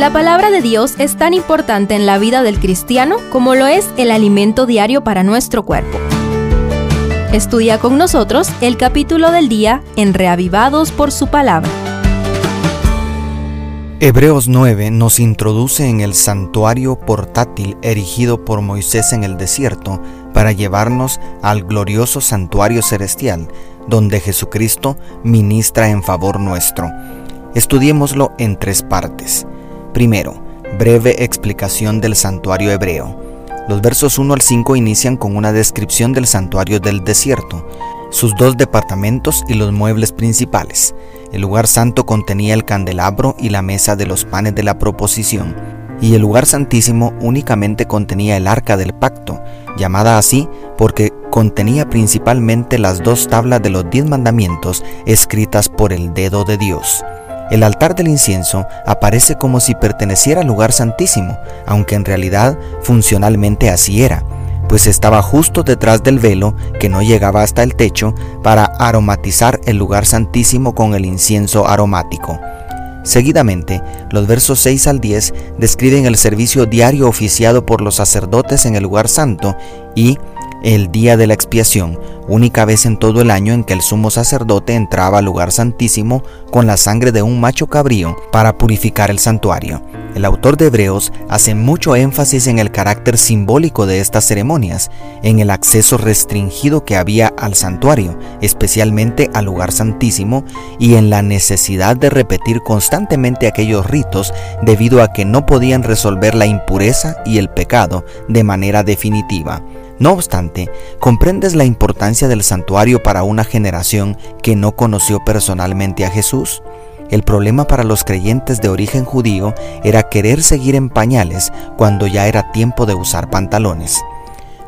La palabra de Dios es tan importante en la vida del cristiano como lo es el alimento diario para nuestro cuerpo. Estudia con nosotros el capítulo del día en Reavivados por su palabra. Hebreos 9 nos introduce en el santuario portátil erigido por Moisés en el desierto para llevarnos al glorioso santuario celestial, donde Jesucristo ministra en favor nuestro. Estudiémoslo en tres partes. Primero, breve explicación del santuario hebreo. Los versos 1 al 5 inician con una descripción del santuario del desierto, sus dos departamentos y los muebles principales. El lugar santo contenía el candelabro y la mesa de los panes de la proposición, y el lugar santísimo únicamente contenía el arca del pacto, llamada así porque contenía principalmente las dos tablas de los diez mandamientos escritas por el dedo de Dios. El altar del incienso aparece como si perteneciera al lugar santísimo, aunque en realidad funcionalmente así era, pues estaba justo detrás del velo que no llegaba hasta el techo para aromatizar el lugar santísimo con el incienso aromático. Seguidamente, los versos 6 al 10 describen el servicio diario oficiado por los sacerdotes en el lugar santo y el día de la expiación, única vez en todo el año en que el sumo sacerdote entraba al lugar santísimo con la sangre de un macho cabrío para purificar el santuario. El autor de Hebreos hace mucho énfasis en el carácter simbólico de estas ceremonias, en el acceso restringido que había al santuario, especialmente al lugar santísimo, y en la necesidad de repetir constantemente aquellos ritos debido a que no podían resolver la impureza y el pecado de manera definitiva. No obstante, ¿comprendes la importancia del santuario para una generación que no conoció personalmente a Jesús? El problema para los creyentes de origen judío era querer seguir en pañales cuando ya era tiempo de usar pantalones.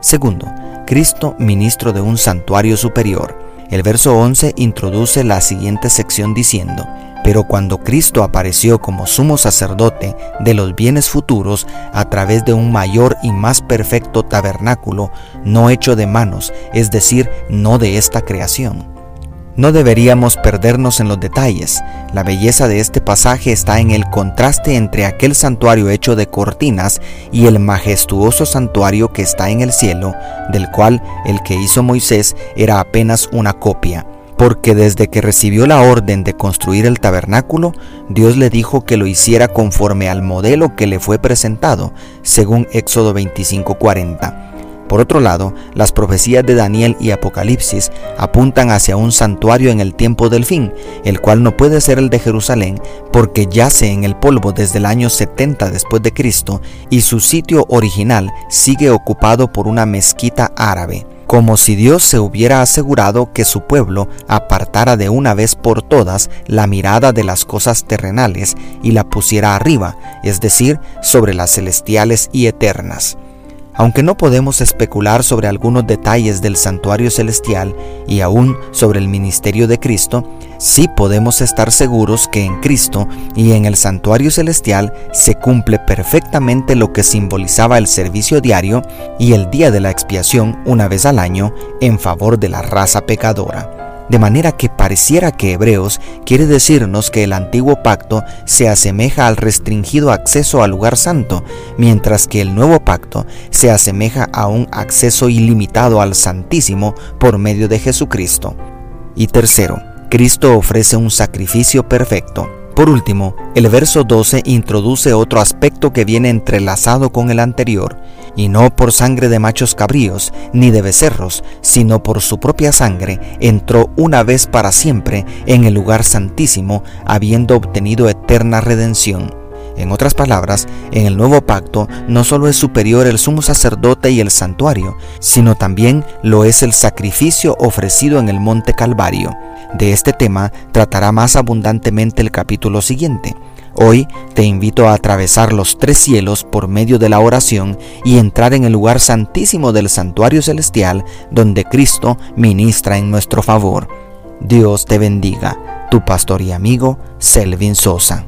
Segundo, Cristo ministro de un santuario superior. El verso 11 introduce la siguiente sección diciendo, pero cuando Cristo apareció como sumo sacerdote de los bienes futuros a través de un mayor y más perfecto tabernáculo, no hecho de manos, es decir, no de esta creación. No deberíamos perdernos en los detalles. La belleza de este pasaje está en el contraste entre aquel santuario hecho de cortinas y el majestuoso santuario que está en el cielo, del cual el que hizo Moisés era apenas una copia porque desde que recibió la orden de construir el tabernáculo, Dios le dijo que lo hiciera conforme al modelo que le fue presentado, según Éxodo 25:40. Por otro lado, las profecías de Daniel y Apocalipsis apuntan hacia un santuario en el tiempo del fin, el cual no puede ser el de Jerusalén porque yace en el polvo desde el año 70 después de Cristo y su sitio original sigue ocupado por una mezquita árabe como si Dios se hubiera asegurado que su pueblo apartara de una vez por todas la mirada de las cosas terrenales y la pusiera arriba, es decir, sobre las celestiales y eternas. Aunque no podemos especular sobre algunos detalles del santuario celestial y aún sobre el ministerio de Cristo, sí podemos estar seguros que en Cristo y en el santuario celestial se cumple perfectamente lo que simbolizaba el servicio diario y el día de la expiación una vez al año en favor de la raza pecadora de manera que pareciera que Hebreos quiere decirnos que el antiguo pacto se asemeja al restringido acceso al lugar santo, mientras que el nuevo pacto se asemeja a un acceso ilimitado al Santísimo por medio de Jesucristo. Y tercero, Cristo ofrece un sacrificio perfecto. Por último, el verso 12 introduce otro aspecto que viene entrelazado con el anterior, y no por sangre de machos cabríos ni de becerros, sino por su propia sangre, entró una vez para siempre en el lugar santísimo, habiendo obtenido eterna redención. En otras palabras, en el nuevo pacto no solo es superior el sumo sacerdote y el santuario, sino también lo es el sacrificio ofrecido en el monte Calvario. De este tema tratará más abundantemente el capítulo siguiente. Hoy te invito a atravesar los tres cielos por medio de la oración y entrar en el lugar santísimo del santuario celestial donde Cristo ministra en nuestro favor. Dios te bendiga, tu pastor y amigo Selvin Sosa.